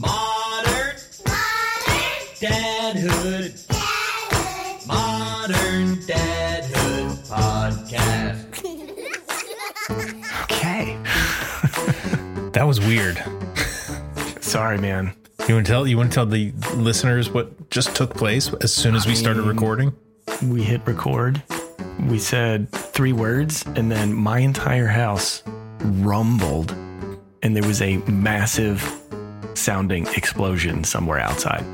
Modern. Dadhood. Modern Dadhood Podcast. Okay. That was weird. Sorry, man. You want to tell you want to tell the listeners what just took place as soon as we started mean- recording? We hit record. We said three words, and then my entire house rumbled, and there was a massive sounding explosion somewhere outside.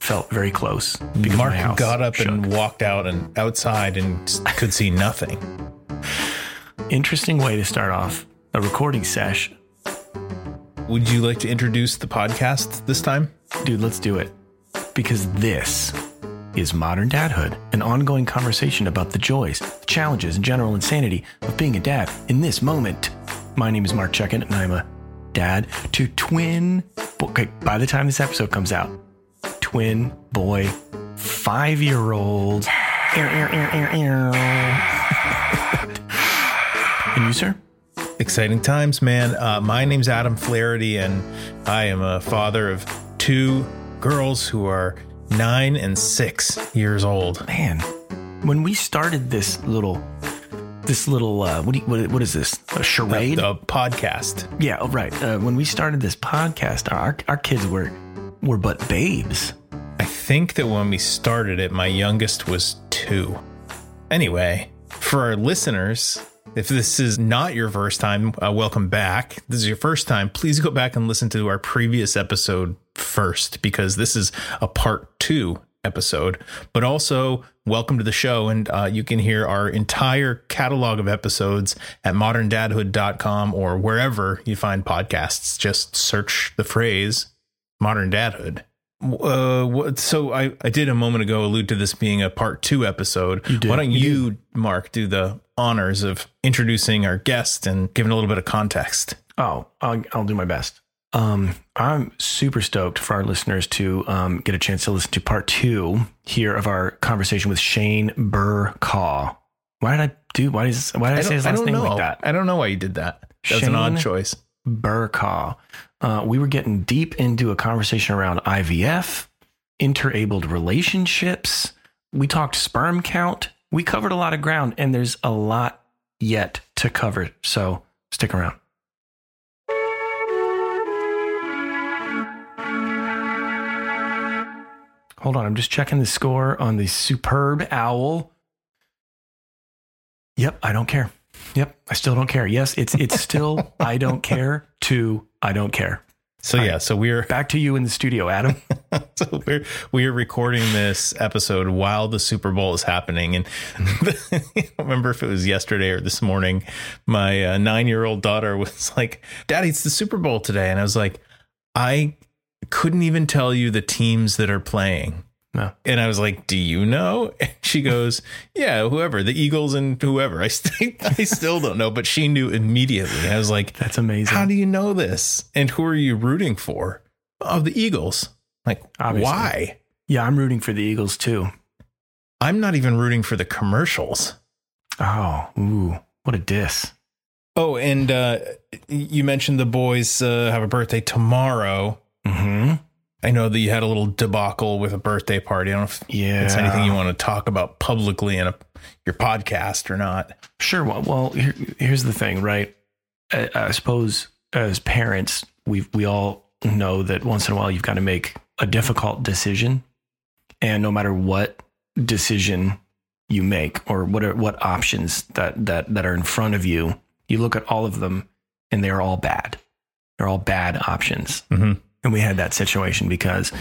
Felt very close. Mark got up shook. and walked out and outside and could see nothing. Interesting way to start off a recording sesh. Would you like to introduce the podcast this time? Dude, let's do it. Because this is Modern Dadhood, an ongoing conversation about the joys, the challenges, and general insanity of being a dad in this moment. My name is Mark Chuckin, and I'm a dad to twin. Okay, by the time this episode comes out, twin boy, five year old. and you, sir? Exciting times, man. Uh, my name's Adam Flaherty, and I am a father of two girls who are nine and six years old. man, when we started this little, this little, uh, what, do you, what, what is this? A charade? The podcast. yeah, oh, right. Uh, when we started this podcast, our our kids were were but babes. I think that when we started it, my youngest was two. Anyway, for our listeners, if this is not your first time, uh, welcome back. This is your first time. Please go back and listen to our previous episode first because this is a part two episode. But also, welcome to the show. And uh, you can hear our entire catalog of episodes at moderndadhood.com or wherever you find podcasts. Just search the phrase modern dadhood. Uh, so I, I did a moment ago allude to this being a part two episode. Why don't You you, Mark, do the honors of introducing our guest and giving a little bit of context? Oh, I'll, I'll do my best. Um, I'm super stoked for our listeners to um, get a chance to listen to part two here of our conversation with Shane Burcaw. Why did I do? Why is why did I, say his last name know. like that? I don't know why you did that. That's an odd choice. Burcaw. Uh, we were getting deep into a conversation around IVF, interabled relationships. We talked sperm count. We covered a lot of ground, and there's a lot yet to cover. So stick around. Hold on, I'm just checking the score on the superb owl. Yep, I don't care. Yep, I still don't care. Yes, it's it's still I don't care to I don't care. So yeah, so we're Back to you in the studio, Adam. so we're we are recording this episode while the Super Bowl is happening, and I don't remember if it was yesterday or this morning. My uh, nine year old daughter was like, "Daddy, it's the Super Bowl today," and I was like, "I couldn't even tell you the teams that are playing." No. And I was like, "Do you know?" And she goes, "Yeah, whoever the Eagles and whoever." I st- I still don't know, but she knew immediately. I was like, That's amazing. "How do you know this? And who are you rooting for?" Oh, the Eagles. Like, Obviously. why? yeah, I'm rooting for the Eagles too. I'm not even rooting for the commercials. Oh, ooh, what a diss. Oh, and uh, you mentioned the boys uh, have a birthday tomorrow. Hmm I know that you had a little debacle with a birthday party. I don't know if Yeah. it's anything you want to talk about publicly in a, your podcast or not. Sure. Well, well here, here's the thing, right? I, I suppose as parents, we we all know that once in a while you've got to make a difficult decision, and no matter what decision you make or what are, what options that that that are in front of you, you look at all of them, and they are all bad. They're all bad options. Mhm. And we had that situation because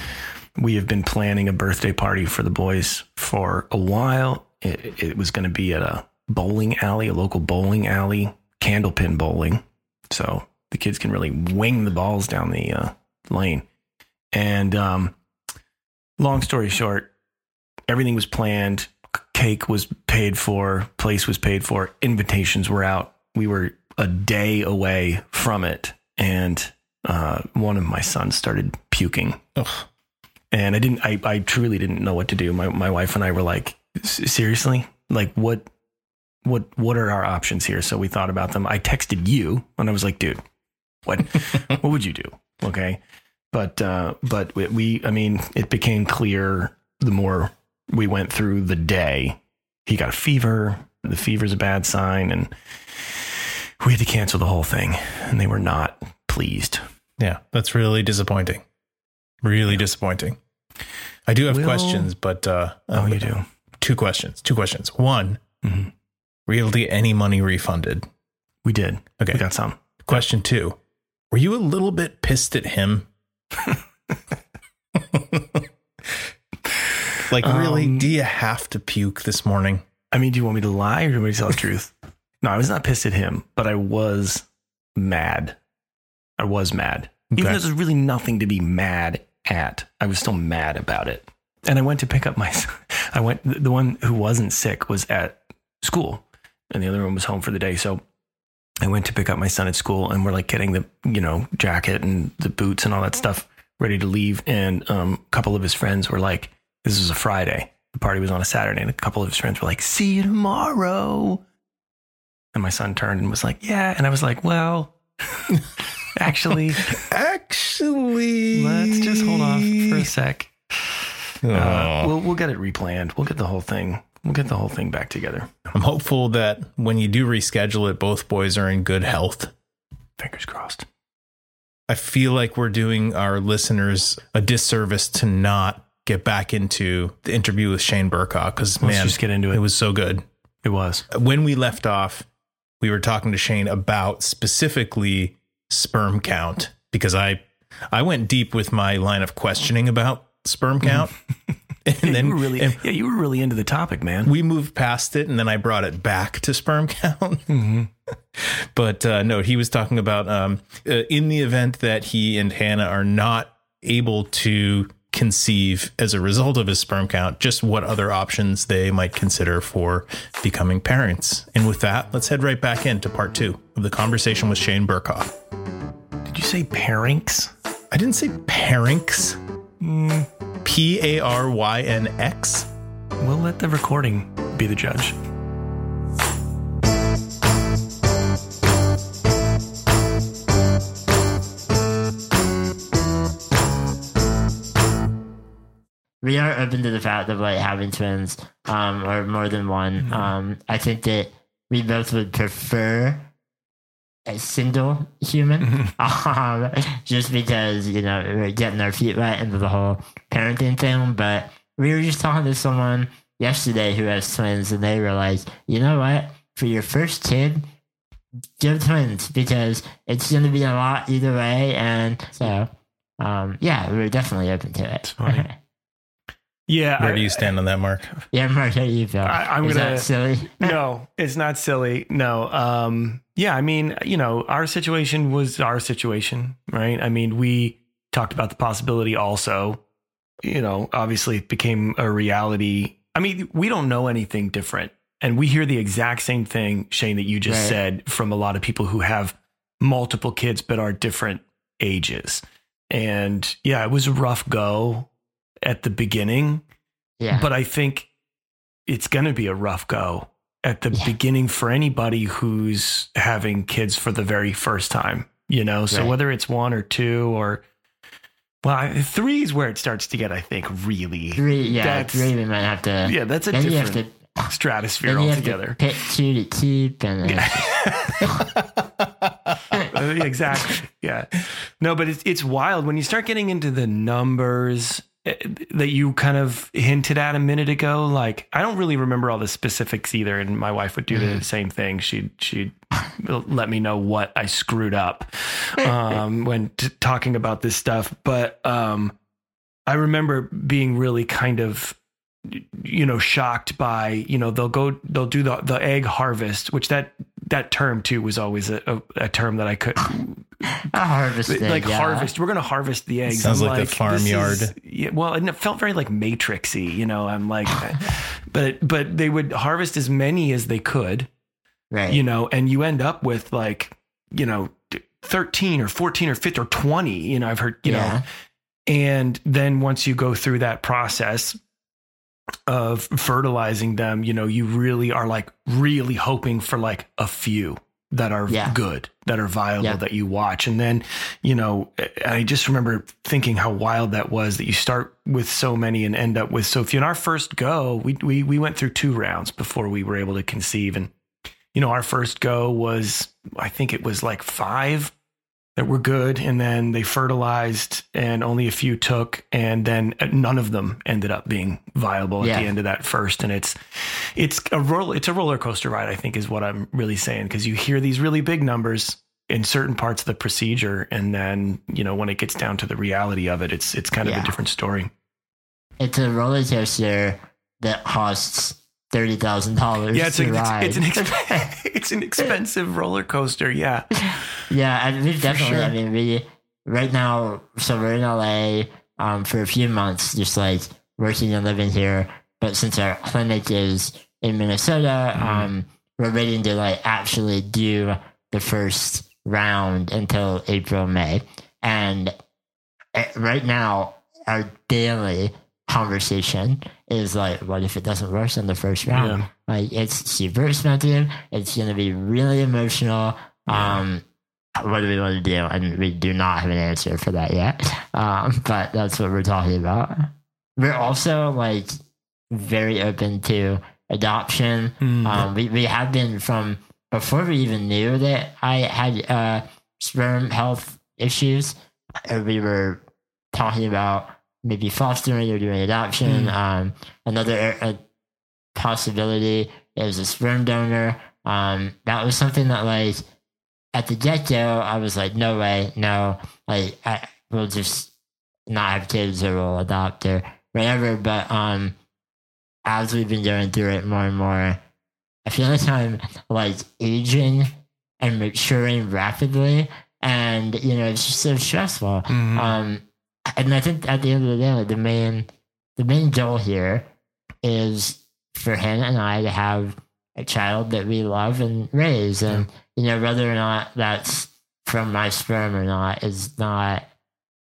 we have been planning a birthday party for the boys for a while. It, it was going to be at a bowling alley, a local bowling alley, candlepin bowling. So the kids can really wing the balls down the uh, lane. And um, long story short, everything was planned. Cake was paid for, place was paid for, invitations were out. We were a day away from it. And uh, one of my sons started puking Ugh. and I didn't. I, I truly didn't know what to do. My my wife and I were like, seriously, like what, what, what are our options here? So we thought about them. I texted you, and I was like, dude, what, what would you do? Okay, but uh, but we, we, I mean, it became clear the more we went through the day. He got a fever. The fever's a bad sign, and we had to cancel the whole thing. And they were not pleased. Yeah, that's really disappointing. Really disappointing. I do have Will- questions, but uh, Oh, um, you do. two questions. Two questions. One, Mhm. were you able to get any money refunded? We did. Okay. We got some. Question two, were you a little bit pissed at him? like, really? Um, do you have to puke this morning? I mean, do you want me to lie or do you want me to tell the truth? No, I was not pissed at him, but I was mad. I was mad. Even though there's really nothing to be mad at, I was still mad about it. And I went to pick up my, I went, the one who wasn't sick was at school and the other one was home for the day. So I went to pick up my son at school and we're like getting the, you know, jacket and the boots and all that stuff ready to leave. And um, a couple of his friends were like, this was a Friday. The party was on a Saturday. And a couple of his friends were like, see you tomorrow. And my son turned and was like, yeah. And I was like, well, actually, Actually, let's just hold off for a sec. Uh, we'll, we'll get it replanned. We'll get the whole thing. We'll get the whole thing back together. I'm hopeful that when you do reschedule it, both boys are in good health. Fingers crossed. I feel like we're doing our listeners a disservice to not get back into the interview with Shane Burkock because man, just get into it. it was so good. It was. When we left off, we were talking to Shane about specifically sperm count because I I went deep with my line of questioning about sperm count, and Yeah, then you were really, and yeah, you were really into the topic, man. we moved past it, and then I brought it back to sperm count. Mm-hmm. But uh, no, he was talking about um, uh, in the event that he and Hannah are not able to conceive as a result of his sperm count, just what other options they might consider for becoming parents. And with that, let's head right back into part two of the conversation with Shane Burkoff. Did you say parinx? I didn't say parynx. Hmm. P A R Y N X. We'll let the recording be the judge. We are open to the fact of like having twins um or more than one. Um i think that we both would prefer a single human um just because you know we're getting our feet wet into the whole parenting thing. But we were just talking to someone yesterday who has twins and they were like you know what? For your first kid give twins because it's going to be a lot either way. And so um yeah we're definitely open to it. Yeah. Where I- do you stand on that, Mark? Yeah, Mark, how do you feel? I- I'm Is gonna- that silly? no, it's not silly. No. Um, yeah, I mean, you know, our situation was our situation, right? I mean, we talked about the possibility also, you know, obviously it became a reality. I mean, we don't know anything different. And we hear the exact same thing, Shane, that you just Right. said from a lot of people who have multiple kids but are different ages. And yeah, it was a rough go at the beginning Yeah. but I think it's going to be a rough go at the Yeah. beginning for anybody who's having kids for the very first time, you know? So Right. whether it's one or two or, well, three is where it starts to get, I think, really, three, yeah, that's- three we might have to. yeah, that's a then you have different to. stratosphere Then you have altogether. to pick two to keep, and Uh, exactly. Yeah. No, but it's it's wild when you start getting into the numbers that you kind of hinted at a minute ago. Like I don't really remember all the specifics either, and my wife would do the same thing. She'd she'd let me know what I screwed up um, when t- talking about this stuff. But um, I remember being really kind of you know shocked by you know they'll go they'll do the the egg harvest which that that term too was always a, a, a term that I could a harvest egg, like yeah. harvest we're gonna harvest the eggs Sounds I'm like the this farmyard. is- yeah well and it felt very like matrixy you know I'm like but but they would harvest as many as they could right? you know and you end up with like you know 13 or 14 or 15 or 20 you know I've heard you know and then once you go through that process of fertilizing them, you know, you really are like really hoping for like a few, that are Yeah. good, that are viable, Yeah. that you watch. And then, you know, I just remember thinking how wild that was that you start with so many and end up with so few. In our first go, we, we, we went through two rounds before we were able to conceive. And, you know, our first go was, I think it was like five that were good. And then they fertilized and only a few took. And then uh, none of them ended up being viable at Yeah. the end of that first. And it's, it's a roll, it's a roller coaster ride, I think is what I'm really saying. Cause you hear these really big numbers in certain parts of the procedure. And then, you know, when it gets down to the reality of it, it's, it's kind of Yeah. a different story. It's a roller coaster that costs thirty thousand dollars. Yeah. It's, to a, ride. it's, it's an, exp- it's an expensive roller coaster. Yeah. Yeah, and we've definitely. I mean, we right now. So we're in LA um, for a few months, just like working and living here. But since our clinic is in Minnesota, Mhm. um, we're waiting to like actually do the first round until April, May, and eh, right now our daily conversation is like, what if it doesn't work in the first round? Yeah. Like it's super expensive. It's gonna be really emotional. Um, what do we want to do? And we do not have an answer for that yet. Um, but that's what we're talking about. We're also like very open to adoption. Mm, Um, we, we have been from before we even knew that I had uh, sperm health issues. We were talking about maybe fostering or doing adoption. Mm. Um, another uh, possibility is a sperm donor. Um, that was something that like at the get go, I was like, no way, no, like I will just not have kids or we'll adopt or whatever. But um, as we've been going through it more and more, I feel like I'm like aging and maturing rapidly, and you know it's just so stressful. mhm. Um, and I think at the end of the day, the main the main goal here is for Hannah and I to have a child that we love and raise, and you know whether or not that's from my sperm or not is not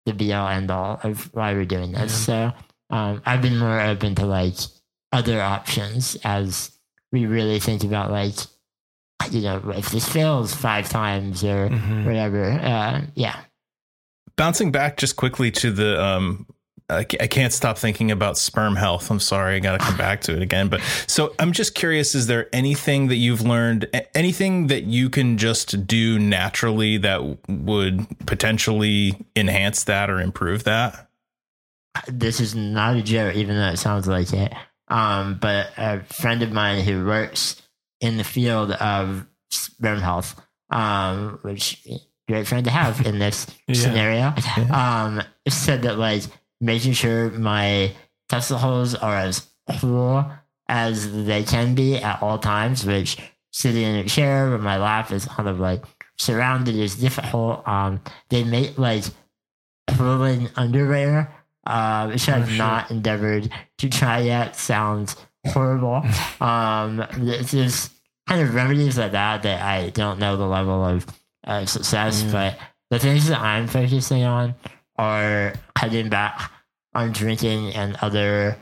the be all end all of why we're doing this. So um, I've been more open to like other options as we really think about like you know if this fails five times or Mhm. whatever. Uh, yeah. Bouncing back just quickly to the um I can't stop thinking about sperm health. I'm sorry, I got to come back to it again. But so I'm just curious: is there anything that you've learned, anything that you can just do naturally that would potentially enhance that or improve that? this is not a joke, even though it sounds like it. Um, but a friend of mine who works in the field of sperm health, um, which great friend to have in this Yeah. scenario, um, said that like making sure my testicles are as cool as they can be at all times, which sitting in a chair with my lap is kind of like surrounded is difficult. Um, they make like cooling underwear, uh, which I've sure. not endeavored to try yet. Sounds horrible. um, it's just kind of remedies like that that I don't know the level of uh, success, Yeah. but the things that I'm focusing on are cutting back on drinking and other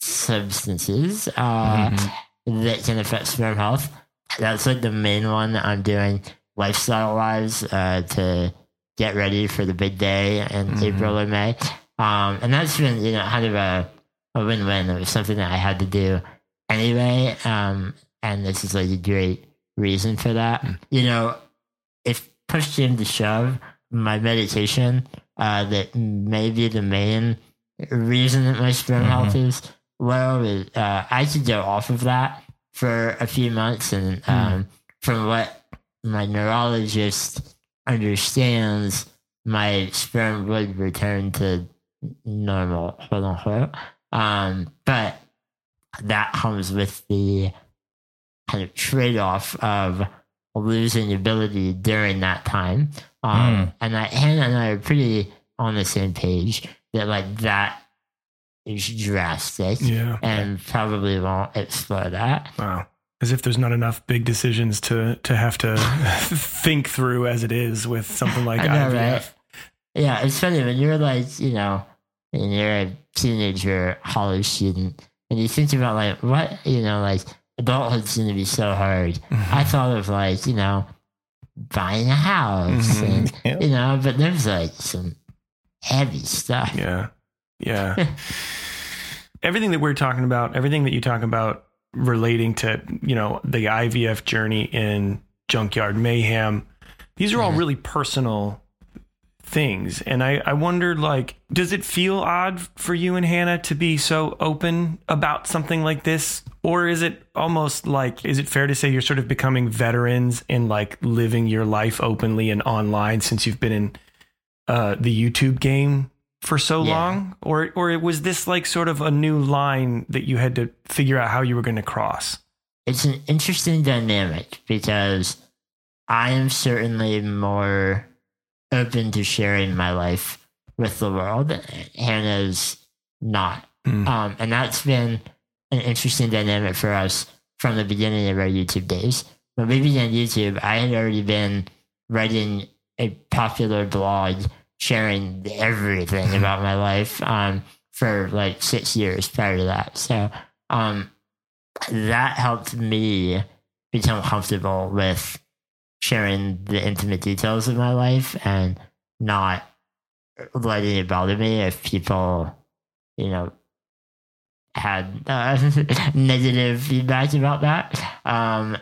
substances uh, that can affect sperm health. That's like the main one that I'm doing lifestyle wise uh, to get ready for the big day in Mhm. April or May. Um, and that's been, you know, kind of a, a win win. It was something that I had to do anyway. Um, and this is like a great reason for that. Mm. You know, if push came to shove, my meditation, uh, that may be the main reason that my sperm Mhm. health is low, is, uh, I could go off of that for a few months. And um, from what my neurologist understands, my sperm would return to normal, quote unquote. Um, but that comes with the kind of trade off of losing ability during that time. Um, And I, Hannah and I are pretty on the same page that like that is drastic Yeah. and probably won't explore that. Wow. As if there's not enough big decisions to to have to think through as it is with something like I know, IVF. right? Yeah, it's funny when you're like, you know, and you're a teenager, college student, and you think about like what, you know, like adulthood's going to be so hard. I thought of like, you know, buying a house Mhm. and Yeah. you know, but there's like some heavy stuff. Yeah. Yeah. everything that we're talking about, everything that you talk about relating to, you know, the IVF journey in Junkyard Mayhem, these are all Mhm. really personal things. And I, I wondered, like, does it feel odd for you and Hannah to be so open about something like this? Or is it almost like, is it fair to say you're sort of becoming veterans in like living your life openly and online since you've been in uh, the YouTube game for so Yeah. long? Or, or was this like sort of a new line that you had to figure out how you were going to cross? It's an interesting dynamic because I am certainly more open to sharing my life with the world. Hannah's not. Hmm. Um, and that's been an interesting dynamic for us from the beginning of our YouTube days. When we began YouTube, I had already been writing a popular blog sharing everything about my life um, for like six years prior to that. So um, that helped me become comfortable with sharing the intimate details of my life and not letting it bother me if people, you know, had uh, negative feedback about that. Um,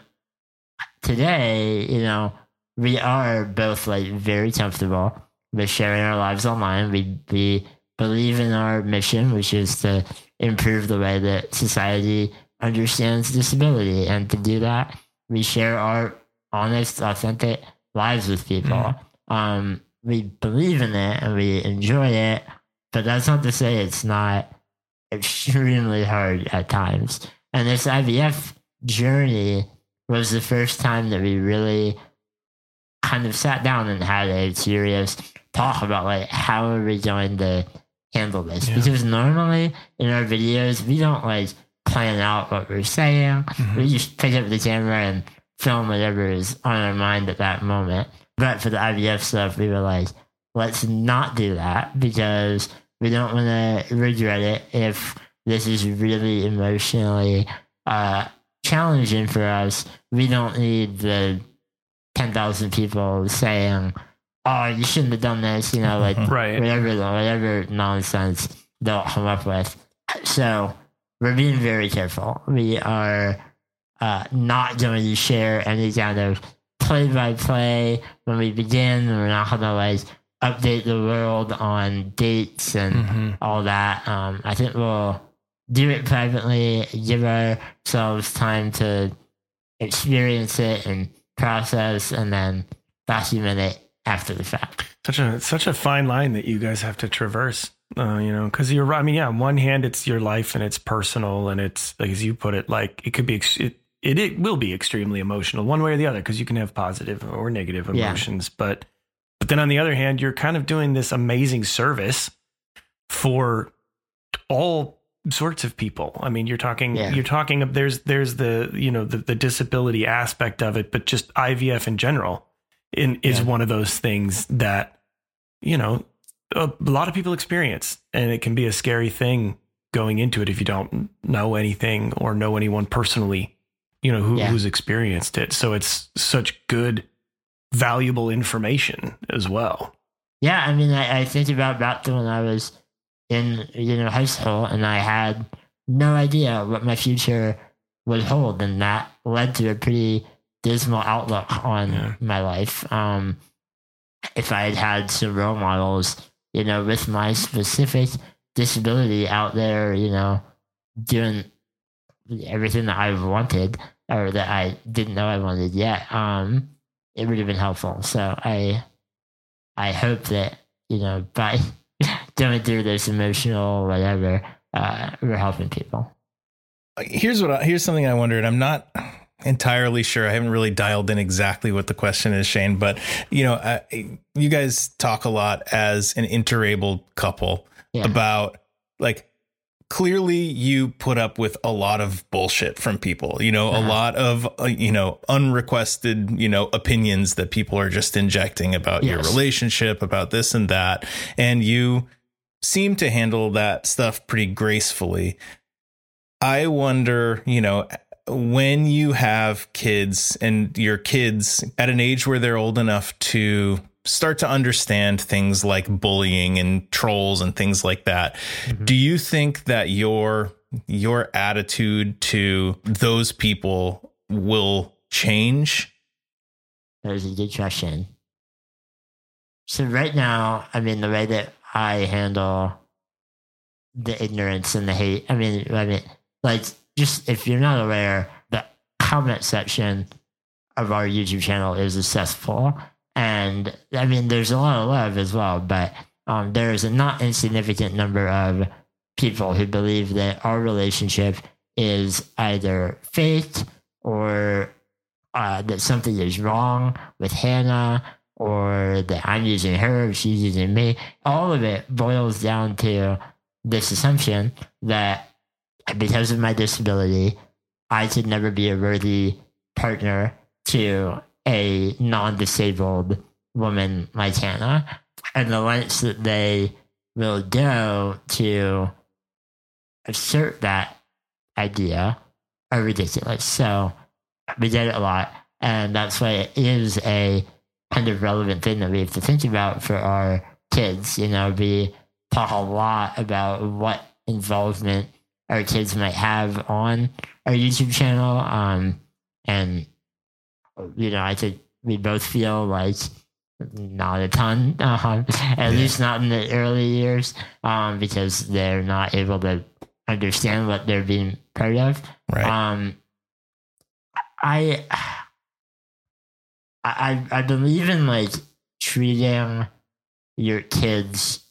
today, you know, we are both like very comfortable with sharing our lives online. We we believe in our mission, which is to improve the way that society understands disability, and to do that, we share our honest, authentic lives with people. Um, we believe in it and we enjoy it, but that's not to say it's not extremely hard at times. And this IVF journey was the first time that we really kind of sat down and had a serious talk about like how are we going to handle this? Yeah. Because normally in our videos we don't like plan out what we're saying. We just pick up the camera and film whatever is on our mind at that moment. But for the IVF stuff, we were like, let's not do that because we don't want to regret it if this is really emotionally uh, challenging for us. We don't need the 10,000 people saying, oh, you shouldn't have done this, you know, like Right. whatever, whatever nonsense they'll come up with. So we're being very careful. We are uh, not going to share any kind of play by play when we begin. We're not going to like update the world on dates and Mhm. all that. Um, I think we'll do it privately, give ourselves time to experience it and process, and then document it after the fact. such a such a fine line that you guys have to traverse uh, you know because you're i mean yeah on one hand it's your life and it's personal and it's like as you put it like it could be it, it, it will be extremely emotional one way or the other because you can have positive or negative Yeah. emotions but but then on the other hand you're kind of doing this amazing service for all sorts of people i mean you're talking Yeah. you're talking of there's there's the you know the, the disability aspect of it but just ivf in general in, is Yeah. one of those things that you know a lot of people experience and it can be a scary thing going into it if you don't know anything or know anyone personally you know who, Yeah. who's experienced it so it's such good valuable information as well Yeah, I mean, I, I think about back to when I was in you know high school and I had no idea what my future would hold, and that led to a pretty dismal outlook on Yeah. my life. Um, if I had had some role models, you know, with my specific disability out there, you know, doing everything that I wanted or that I didn't know I wanted yet, um, it would have been helpful. So I I hope that, you know, by going through this emotional whatever, uh, we're helping people. here's what I, here's something I wondered. I'm not entirely sure. I haven't really dialed in exactly what the question is, Shane. But you know, I, you guys talk a lot as an interabled couple Yeah. about like clearly you put up with a lot of bullshit from people you know a Uh-huh. lot of uh, you know unrequested you know opinions that people are just injecting about your relationship about this and that. And you seem to handle that stuff pretty gracefully. I wonder you know when you have kids and your kids at an age where they're old enough to start to understand things like bullying and trolls and things like that, mm-hmm. do you think that your your attitude to those people will change? That is a good question. So right now, I mean, the way that I handle the ignorance and the hate, I mean, I mean, like, just if you're not aware, the comment section of our YouTube channel is accessible, and I mean, there's a lot of love as well, but um, there is a not insignificant number of people who believe that our relationship is either fake or uh, that something is wrong with Hannah or that I'm using her, she's using me. All of it boils down to this assumption that because of my disability, I could never be a worthy partner to a non disabled woman like Hannah. And the lengths that they will go to assert that idea are ridiculous. So we get it a lot. And that's why it is a kind of relevant thing that we have to think about for our kids. You know, we talk a lot about what involvement our kids might have on our YouTube channel. Um, and, you know, I think we both feel like not a ton, um, at least not in the early years, um, because they're not able to understand what they're being part of. Right. Um, I, I, I believe in like treating your kids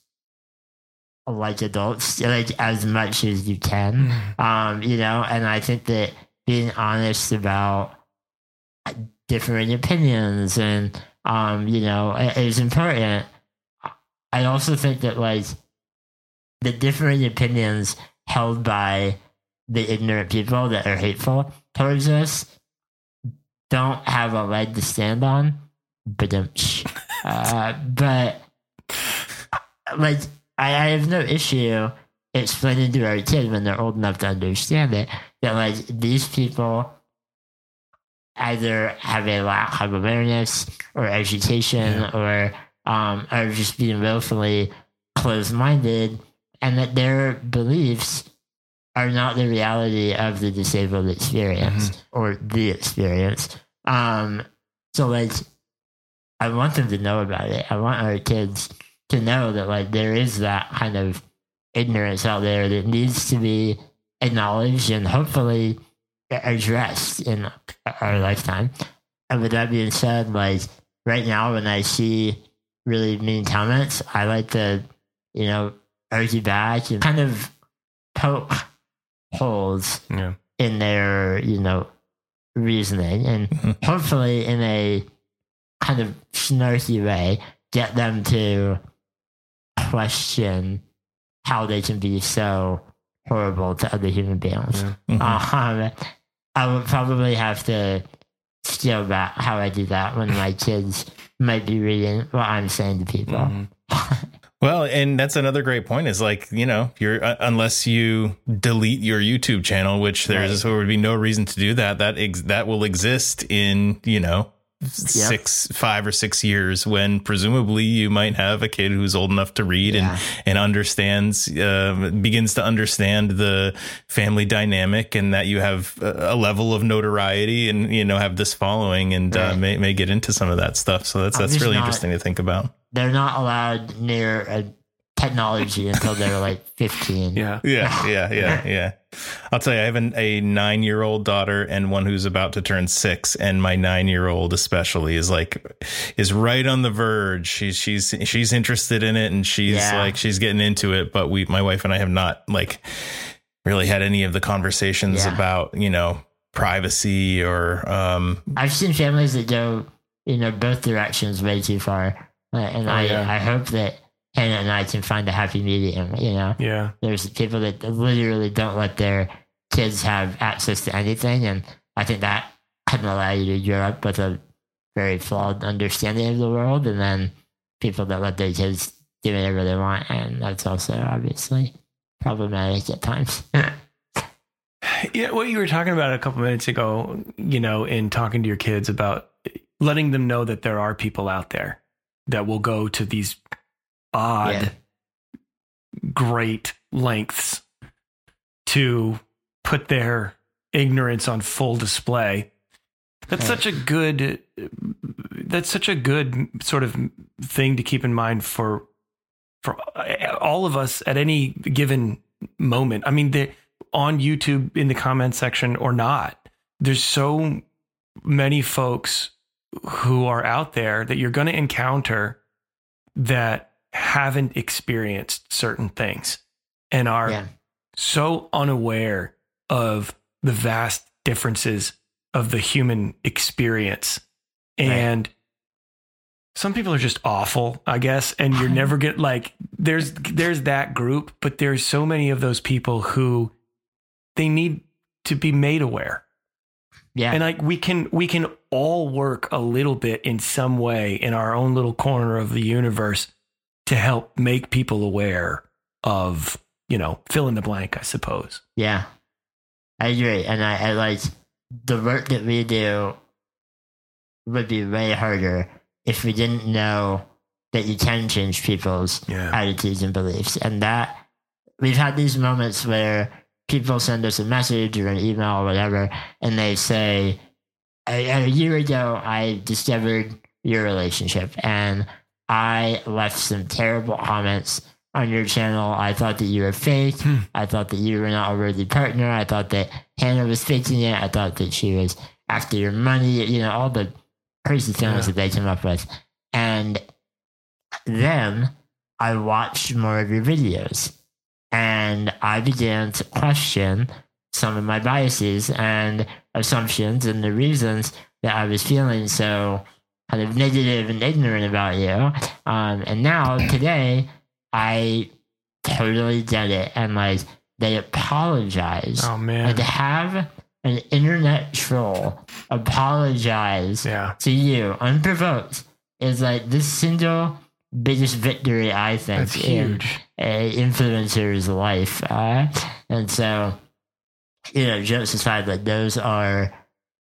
like adults, like as much as you can. Um, you know, and I think that being honest about different opinions and um, you know, it is important. I also think that like the different opinions held by the ignorant people that are hateful towards us don't have a leg to stand on. But, uh, but like, I, I have no issue explaining to our kids when they're old enough to understand it that like these people either have a lack of awareness or education or um, are just being willfully closed minded and that their beliefs are not the reality of the disabled experience or the experience. Um, so like, I want them to know about it. I want our kids to know that like there is that kind of ignorance out there that needs to be acknowledged and hopefully addressed in our lifetime. And with that being said, like right now when I see really mean comments, I like to, you know, argue back and kind of poke holes Yeah. in their, you know, reasoning and Mhm. hopefully in a kind of snarky way get them to question how they can be so horrible to other human beings. Yeah. Mhm. Um, I would probably have to scale that how I do that when my kids might be reading what I'm saying to people. Mhm. Well, and that's another great point is like, you know, you're uh, unless you delete your YouTube channel, which there's there would be no reason to do that. That ex- that will exist in, you know, six, five or six years when presumably you might have a kid who's old enough to read Yeah. and, and understands, uh, begins to understand the family dynamic and that you have a, a level of notoriety and, you know, have this following and uh, may, may get into some of that stuff. So that's, I'm that's really not- interesting to think about. They're not allowed near a technology until they're like 15. Yeah. Yeah, yeah, yeah, yeah. I'll tell you, I have an, a nine year old daughter and one who's about to turn six, and my nine year old especially is like is right on the verge. She's she's she's interested in it, and she's Yeah. like she's getting into it. But we, my wife and I, have not like really had any of the conversations Yeah. about you know privacy or um I've seen families that go, you know, both directions way too far. Uh, and Oh, I, yeah. I hope that Hannah and I can find a happy medium, you know? Yeah. There's people that literally don't let their kids have access to anything. And I think that can allow you to grow up with a very flawed understanding of the world. And then people that let their kids do whatever they want. And that's also obviously problematic at times. Yeah, what you were talking about a couple minutes ago, you know, in talking to your kids about letting them know that there are people out there that will go to these odd, Yeah. great lengths to put their ignorance on full display. That's such a good that's such a good sort of thing to keep in mind for for all of us at any given moment. I mean, the on YouTube in the comment section or not, there's so many folks who are out there that you're going to encounter that haven't experienced certain things and are Yeah. so unaware of the vast differences of the human experience. And some people are just awful, I guess, and you're never get like there's there's that group, but there's so many of those people who they need to be made aware. Yeah. And like we can we can all work a little bit in some way in our own little corner of the universe to help make people aware of, you know, fill in the blank, I suppose. Yeah, I agree, and I, I like the work that we do would be way harder if we didn't know that you can change people's Yeah. attitudes and beliefs, and that we've had these moments where people send us a message or an email or whatever, and they say, a, a year ago, I discovered your relationship, and I left some terrible comments on your channel. I thought that you were fake. Hmm. I thought that you were not a worthy partner. I thought that Hannah was faking it. I thought that she was after your money. You know, all the crazy things Yeah. that they came up with. And then I watched more of your videos and I began to question some of my biases and assumptions and the reasons that I was feeling so kind of negative and ignorant about you. Um, and now today, I totally get it. And like, they apologize. Oh man. And to have an internet troll apologize Yeah. to you unprovoked is like the single biggest victory I think That's in huge. a influencer's life. Uh, and so, you know, jokes aside, like those are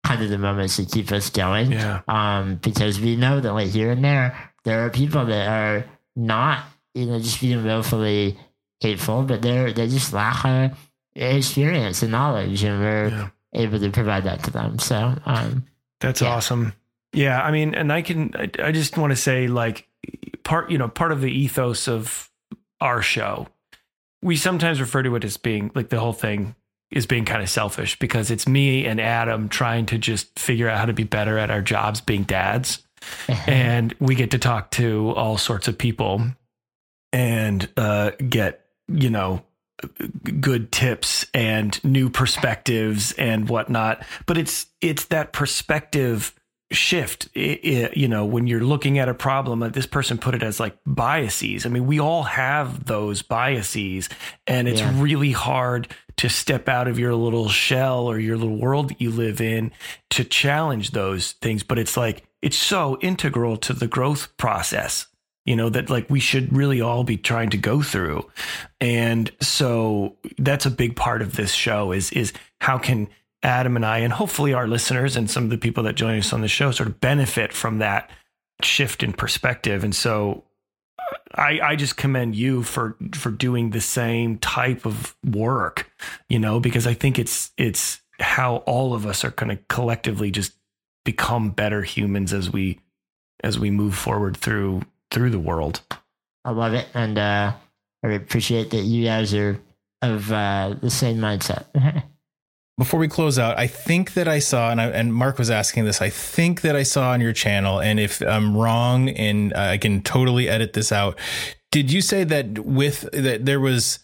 kind of the moments that keep us going. Yeah. Um, because we know that like here and there, there are people that are not, you know, just being willfully hateful, but they're they just lack uh, experience and knowledge, and we're Yeah. able to provide that to them. So, um, That's Yeah. awesome. Yeah, I mean, and I can I, I just want to say like part, you know, part of the ethos of our show. We sometimes refer to it as being like the whole thing is being kind of selfish because it's me and Adam trying to just figure out how to be better at our jobs being dads. and we get to talk to all sorts of people and uh, get you know good tips and new perspectives and whatnot but it's it's that perspective shift I i you know when you're looking at a problem like this person put it as like biases. I mean we all have those biases and it's Yeah. really hard to step out of your little shell or your little world that you live in to challenge those things. But it's like it's so integral to the growth process you know that like we should really all be trying to go through. And so that's a big part of this show is is how can adam and i and hopefully our listeners and some of the people that join us on the show sort of benefit from that shift in perspective and so I, I just commend you for for doing the same type of work, you know, because I think it's it's how all of us are going to collectively just become better humans as we as we move forward through through the world. I love it, and uh, I appreciate that you guys are of uh, the same mindset. Before we close out, I think that I saw, and, I, and Mark was asking this. I think that I saw on your channel, and if I'm wrong, and I can totally edit this out. Did you say that with that there was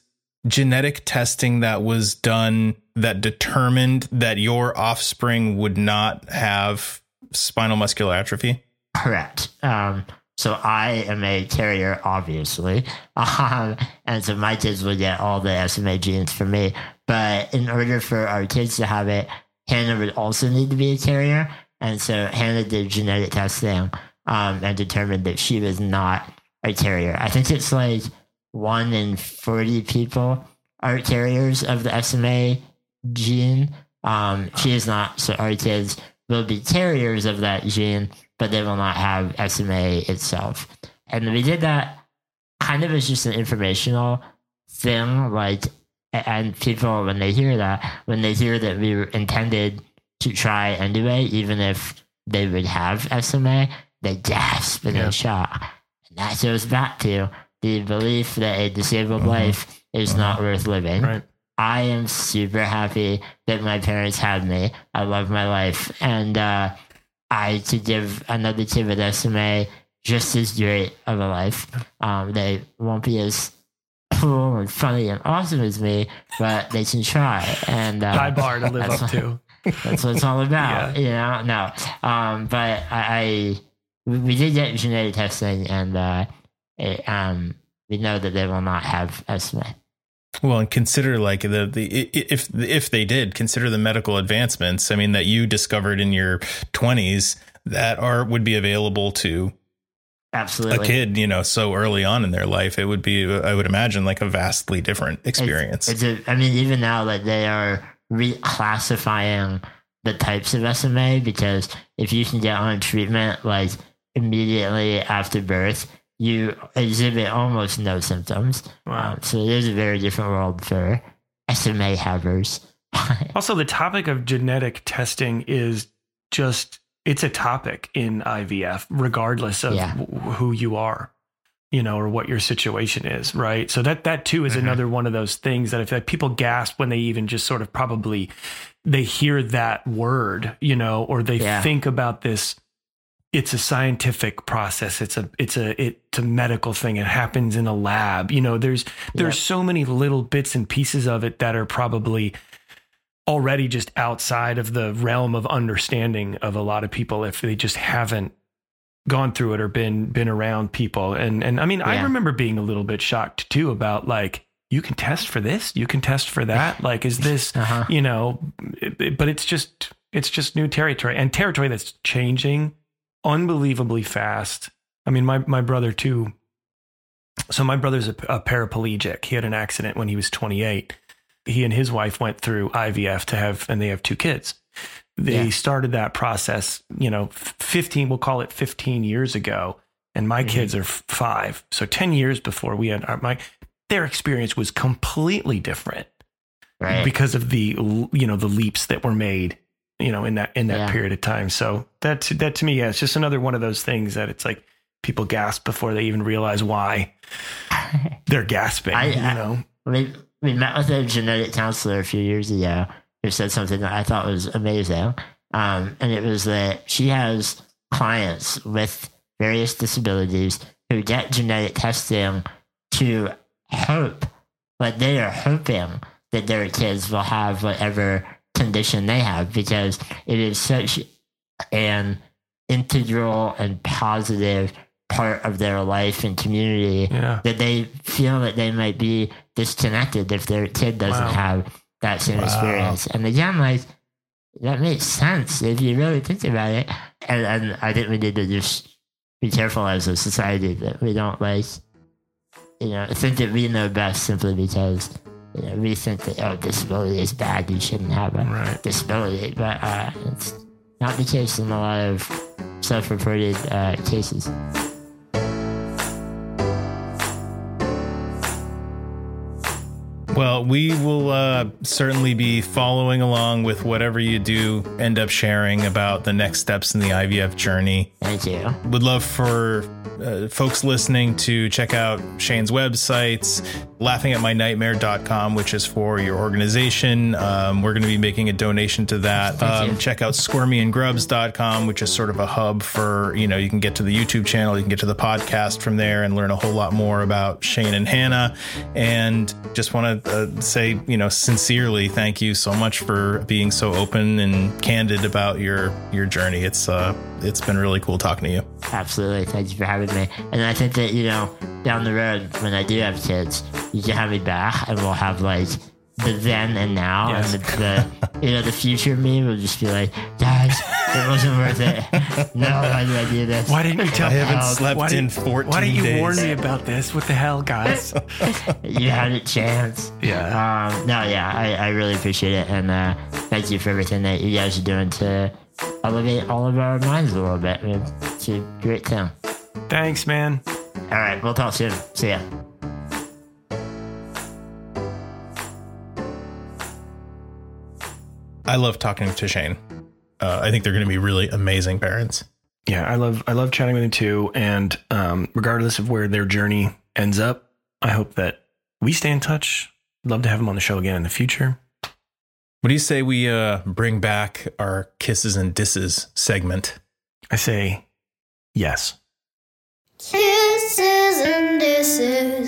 genetic testing that was done that determined that your offspring would not have spinal muscular atrophy? Correct. Um, so I am a carrier, obviously, um, and so my kids will get all the SMA genes from me. But in order for our kids to have it, Hannah would also need to be a carrier, and so Hannah did genetic testing um, and determined that she was not a carrier. I think it's like one in forty people are carriers of the SMA gene. Um, she is not, so our kids will be carriers of that gene, but they will not have SMA itself. And we did that kind of as just an informational thing. Like, and people, when they hear that, when they hear that we were intended to try anyway, even if they would have SMA, they gasp and Yeah. in shock. And that goes back to the belief that a disabled mm-hmm. life is not mm-hmm. worth living. Right. I am super happy that my parents had me. I love my life. And uh, I to give another kid with SMA just as great of a life. Um, they won't be as cool and funny and awesome as me, but they can try. And uh, High bar to live up to. that's what it's all about. You know, no. Um, but I, I we we did get genetic testing, and uh, it, um, we know that they will not have SMA. Well, and consider like the the if if they did consider the medical advancements. I mean, that you discovered in your twenties that are would be available to absolutely a kid, you know, so early on in their life. It would be, I would imagine, like a vastly different experience. It's, it's a, I mean, even now, like they are reclassifying the types of SMA because if you can get on treatment like immediately after birth, you exhibit almost no symptoms. Wow. Um, so it is a very different world for SMA havers. Also, the topic of genetic testing is just it's a topic in IVF, regardless of Yeah. wh- who you are, you know, or what your situation is, right? So that that too is Mhm. another one of those things that I feel like people gasp when they even just sort of probably they hear that word, you know, or they Yeah. think about this. It's a scientific process. It's a it's a it's a medical thing. It happens in a lab. You know, there's there's Yep. so many little bits and pieces of it that are probably already just outside of the realm of understanding of a lot of people if they just haven't gone through it or been been around people and and I mean I remember being a little bit shocked too about like you can test for this you can test for that like is this Uh-huh. you know it- it- but it's just it's just new territory and territory that's changing unbelievably fast I mean my my brother too so my brother's a, a paraplegic he had an accident when he was 28 he and his wife went through IVF to have, and they have two kids. They Yeah. started that process, you know, 15, we'll call it 15 years ago. And my Mhm. kids are five. So 10 years before we had our, my, their experience was completely different Right. because of the, you know, the leaps that were made, you know, in that, in that Yeah. period of time. So that, that to me, yeah, it's just another one of those things that it's like people gasp before they even realize why they're gasping, I- you I- know? we we met with a genetic counselor a few years ago who said something that I thought was amazing. Um, and it was that she has clients with various disabilities who get genetic testing to hope, but they are hoping that their kids will have whatever condition they have because it is such an integral and positive part of their life and community Yeah. that they feel that they might be disconnected if their kid doesn't Wow. have that same Wow. experience. And again, like that makes sense if you really think about it. And, and I think we need to just be careful as a society that we don't like, you know, think that we know best simply because you know, we think that oh, disability is bad, you shouldn't have a Right. disability, but uh, it's not the case in a lot of self-reported uh, cases. Well, we will uh, certainly be following along with whatever you do end up sharing about the next steps in the IVF journey. Thank you. Would love for uh, folks listening to check out Shane's websites, laughingatmynightmare.com, which is for your organization. Um, we're going to be making a donation to that. Um, check out squirmyandgrubs.com, which is sort of a hub for, you know, you can get to the YouTube channel, you can get to the podcast from there and learn a whole lot more about Shane and Hannah. And just want to uh, say, you know, sincerely, thank you so much for being so open and candid about your your journey. It's uh, it's been really cool talking to you. Absolutely. Thank you for having me. And I think that, you know, down the road, when I do have kids, you can have me back and we'll have like the then and now Yes. and the, the you know, the future me will just be like, guys, it wasn't worth it. No, why did I do this? Why didn't you tell I haven't Why slept why in didn't- 14 Why didn't you days. warn me about this? What the hell, guys? You had a chance. yeah. Um, no, yeah, I, I really appreciate it. And uh, thank you for everything that you guys are doing to elevate all of our minds a little bit. It's a great thing. Thanks, man. All right, we'll talk soon. See ya. I love talking to Shane. Uh, I think they're going to be really amazing parents. Yeah, I love I love chatting with them too. And um, regardless of where their journey ends up, I hope that we stay in touch. Love to have them on the show again in the future. What do you say we uh, bring back our kisses and disses segment? I say yes. Kisses and disses. Disses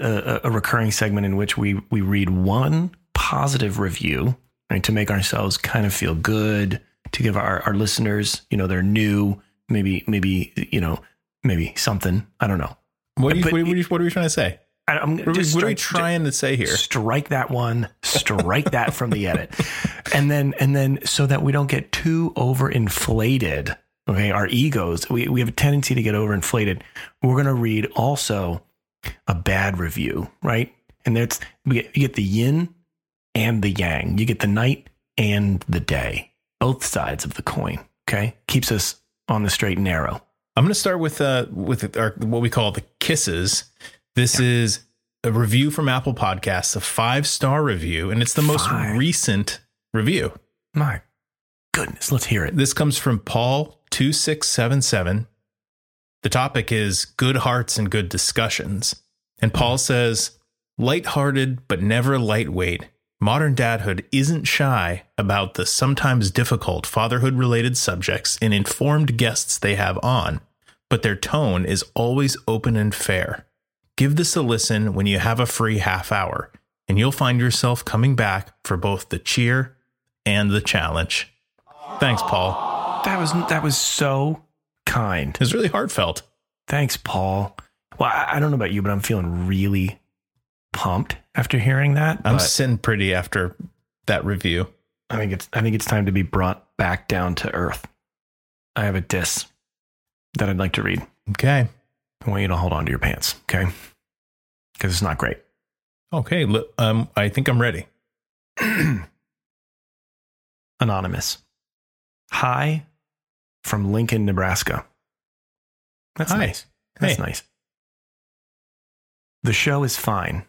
a, a, recurring segment in which we we read one positive review right, to make ourselves kind of feel good, to give our, our listeners, you know, they're new, maybe maybe you know maybe something. I don't know. What, are you, But- what, are you, what are we trying to say? I, I'm What are, we, what are we trying to say here? Strike that one. Strike that from the edit, and then and then so that we don't get too overinflated. Okay, our egos. We we have a tendency to get overinflated. We're gonna read also a bad review, right? And that's we get, you get the yin and the yang. You get the night and the day. Both sides of the coin. Okay, keeps us on the straight and narrow. I'm going to start with uh with our what we call the kisses. This is a review from Apple Podcasts, a five star review, and it's the most Five. recent review. My goodness, let's hear it. This comes from Paul two six seven seven. The topic is good hearts and good discussions, and Paul says, lighthearted but never lightweight. Modern dadhood isn't shy about the sometimes difficult fatherhood related subjects and informed guests they have on, but their tone is always open and fair. Give this a listen when you have a free half hour, and you'll find yourself coming back for both the cheer and the challenge. Thanks, Paul. That was that was so kind. It was really heartfelt. Thanks, Paul. Well, I, I don't know about you, but I'm feeling really pumped after hearing that. I'm sitting pretty after that review. I think it's I think it's time to be brought back down to earth. I have a diss that I'd like to read. Okay. I want you to hold on to your pants, okay? Because it's not great. Okay. Um, I think I'm ready. Anonymous. Hi from Lincoln, Nebraska. That's Hi. nice. That's Hey. nice. The show is fine.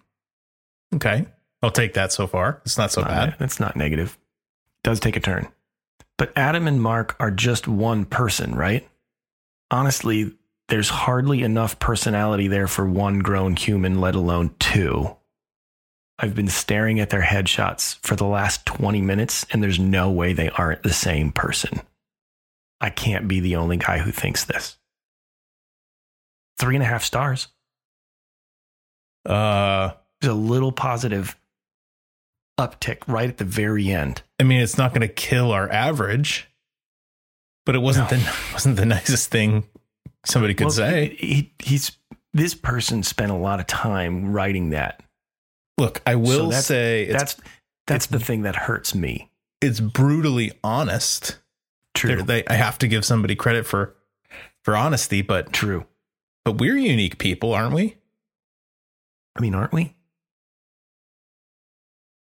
Okay. I'll take that so far. It's not so Not- bad. It's not negative. It Does take a turn. But Adam and Mark are just one person, right? Honestly, there's hardly enough personality there for one grown human, let alone two. I've been staring at their headshots for the last 20 minutes, and there's no way they aren't the same person. I can't be the only guy who thinks this. Three and a half stars. Uh, There's a little positive uptick right at the very end. I mean, it's not going to kill our average, but it wasn't No. the wasn't the nicest thing somebody could Well, say. He, he- he's this person spent a lot of time writing that. Look, I will that's- say it's that's that's it's- the thing that hurts me. it's brutally honest. True. They're- I have to give somebody credit for for honesty, but True. but we're unique people, aren't we? I mean, aren't we?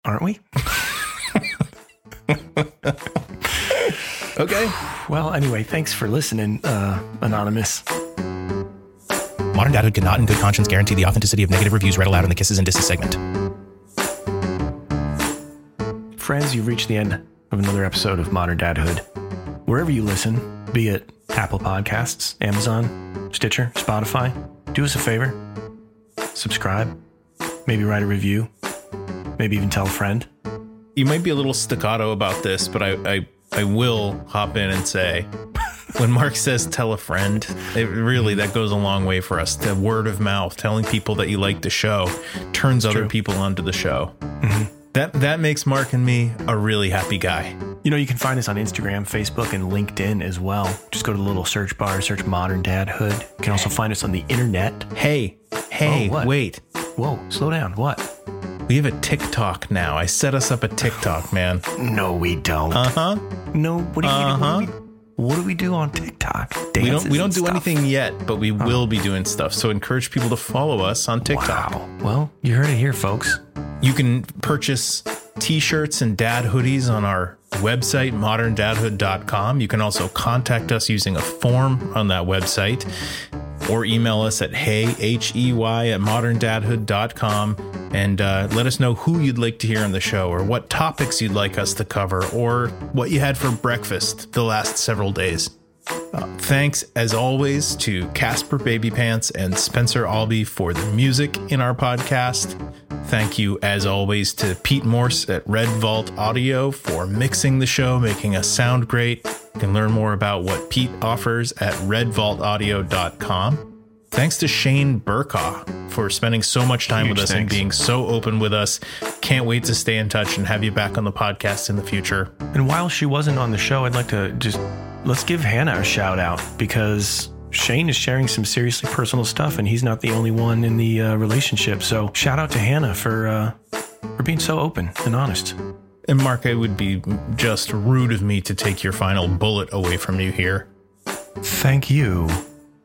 Aren't we? Okay. Well, anyway, thanks for listening, uh, anonymous. Modern Dadhood cannot, in good conscience, guarantee the authenticity of negative reviews read aloud in the Kisses and Disses segment. Friends, you've reached the end of another episode of Modern Dadhood. Wherever you listen, be it Apple Podcasts, Amazon, Stitcher, Spotify, do us a favor. Subscribe. Maybe write a review. Maybe even tell a friend. You might be a little staccato about this, but I I, I will hop in and say when Mark says tell a friend, it really that goes a long way for us. The word of mouth, telling people that you like the show, turns other people onto the show. Mm-hmm. That that makes Mark and me a really happy guy. You know, you can find us on Instagram, Facebook, and LinkedIn as well. Just go to the little search bar, search Modern Dadhood. You can also find us on the internet. Hey, hey, Oh, what? wait. Whoa, slow down. What? We have a TikTok now. I set us up a TikTok, man. No, we don't. Uh huh. no, what do you Uh-huh. we, what do we do on TikTok? We don't we don't do stuff. anything yet, but we oh. will be doing stuff. So encourage people to follow us on TikTok. Wow. Well, you heard it here, folks. You can purchase t-shirts and dad hoodies on our website moderndadhood.com. You can also contact us using a form on that website or email us at hey h-e-y at moderndadhood.com and uh, let us know who you'd like to hear on the show or what topics you'd like us to cover or what you had for breakfast the last several days Uh, thanks as always to Casper Baby Pants and Spencer Albee for the music in our podcast. Thank you as always to Pete Morse at Red Vault Audio for mixing the show, making us sound great. You can learn more about what Pete offers at redvaultaudio.com. Thanks to Shane Burcaw for spending so much time Huge with us and being so open with us. Can't wait to stay in touch and have you back on the podcast in the future. And while she wasn't on the show, I'd like to just let's give Hannah a shout out because Shane is sharing some seriously personal stuff, and he's not the only one in the uh, relationship. So shout out to Hannah for uh, for being so open and honest. And Mark, it would be just rude of me to take your final bullet away from you here. Thank you.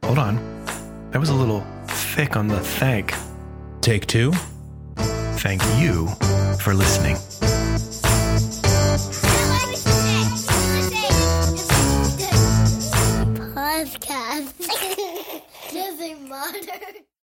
Hold on, that was a little thick on the thank. Take two. Thank you for listening.